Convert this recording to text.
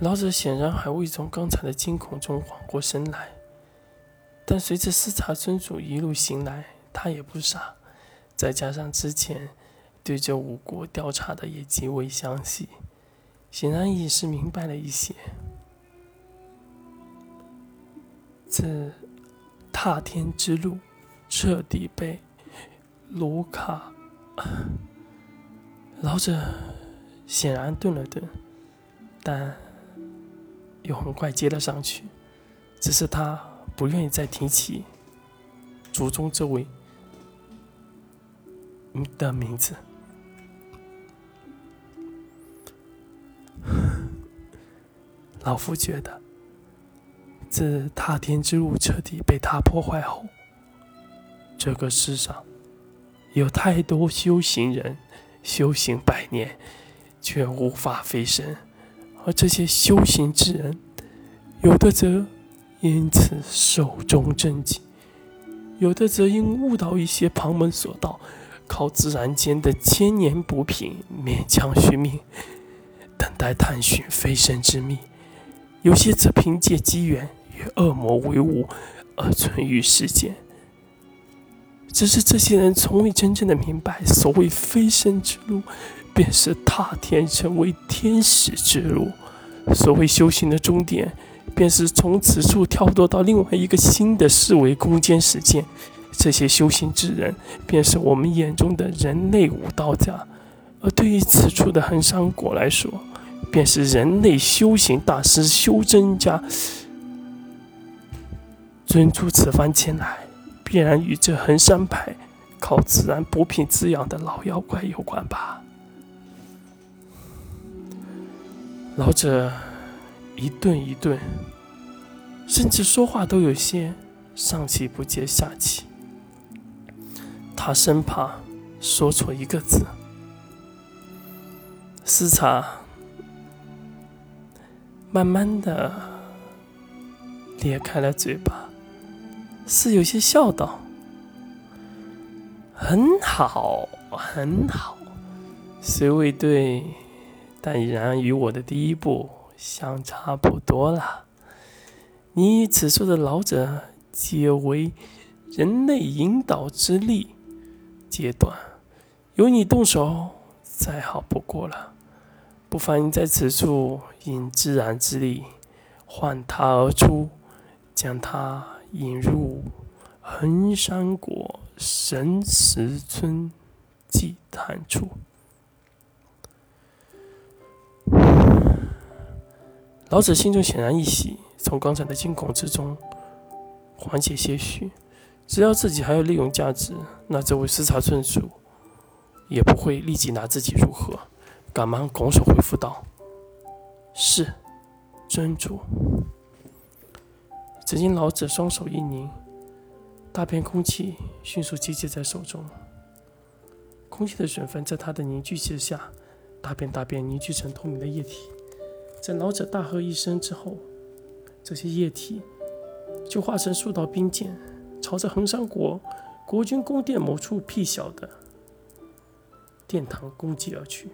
老者显然还未从刚才的惊恐中缓过神来，但随着视察尊主一路行来，他也不傻，再加上之前对这五国调查的也极为详细，显然也是明白了一些。这踏天之路彻底被卢卡，老者显然顿了顿，但。又很快接了上去，只是他不愿意再提起族中这位的名字。老夫觉得，自踏天之路彻底被他破坏后，这个世上有太多修行人修行百年，却无法飞升。而这些修行之人，有的则因此寿终正寝，有的则因悟到一些旁门左道，靠自然间的千年补品勉强续命，等待探寻飞升之秘；有些则凭借机缘与恶魔为伍而存于世间。只是这些人从未真正的明白，所谓飞升之路。便是踏天成为天使之路。所谓修行的终点，便是从此处跳脱到另外一个新的四维空间实践。这些修行之人，便是我们眼中的人类武道家；而对于此处的恒山果来说，便是人类修行大师、修真家。尊主此番前来，必然与这恒山派靠自然补品滋养的老妖怪有关吧。老者一顿一顿，甚至说话都有些上气不接下气。他生怕说错一个字。思茶慢慢的咧开了嘴巴，似有些笑道：“很好，很好，虽未对。”但已然与我的第一步相差不多了。你此处的老者皆为人类引导之力阶段，由你动手再好不过了。不妨在此处引自然之力唤他而出，将他引入衡山国神石村祭坛处。老者心中显然一喜，从刚才的惊恐之中缓解些许。只要自己还有利用价值，那这位视察村主也不会立即拿自己如何。赶忙拱手回复道：“是，尊主。”只见老者双手一拧，大片空气迅速集结在手中，空气的水分在他的凝聚之下，大片大片凝聚成透明的液体。在老者大喝一声之后，这些液体就化成数道冰箭，朝着衡山国国君宫殿某处僻小的殿堂攻击而去。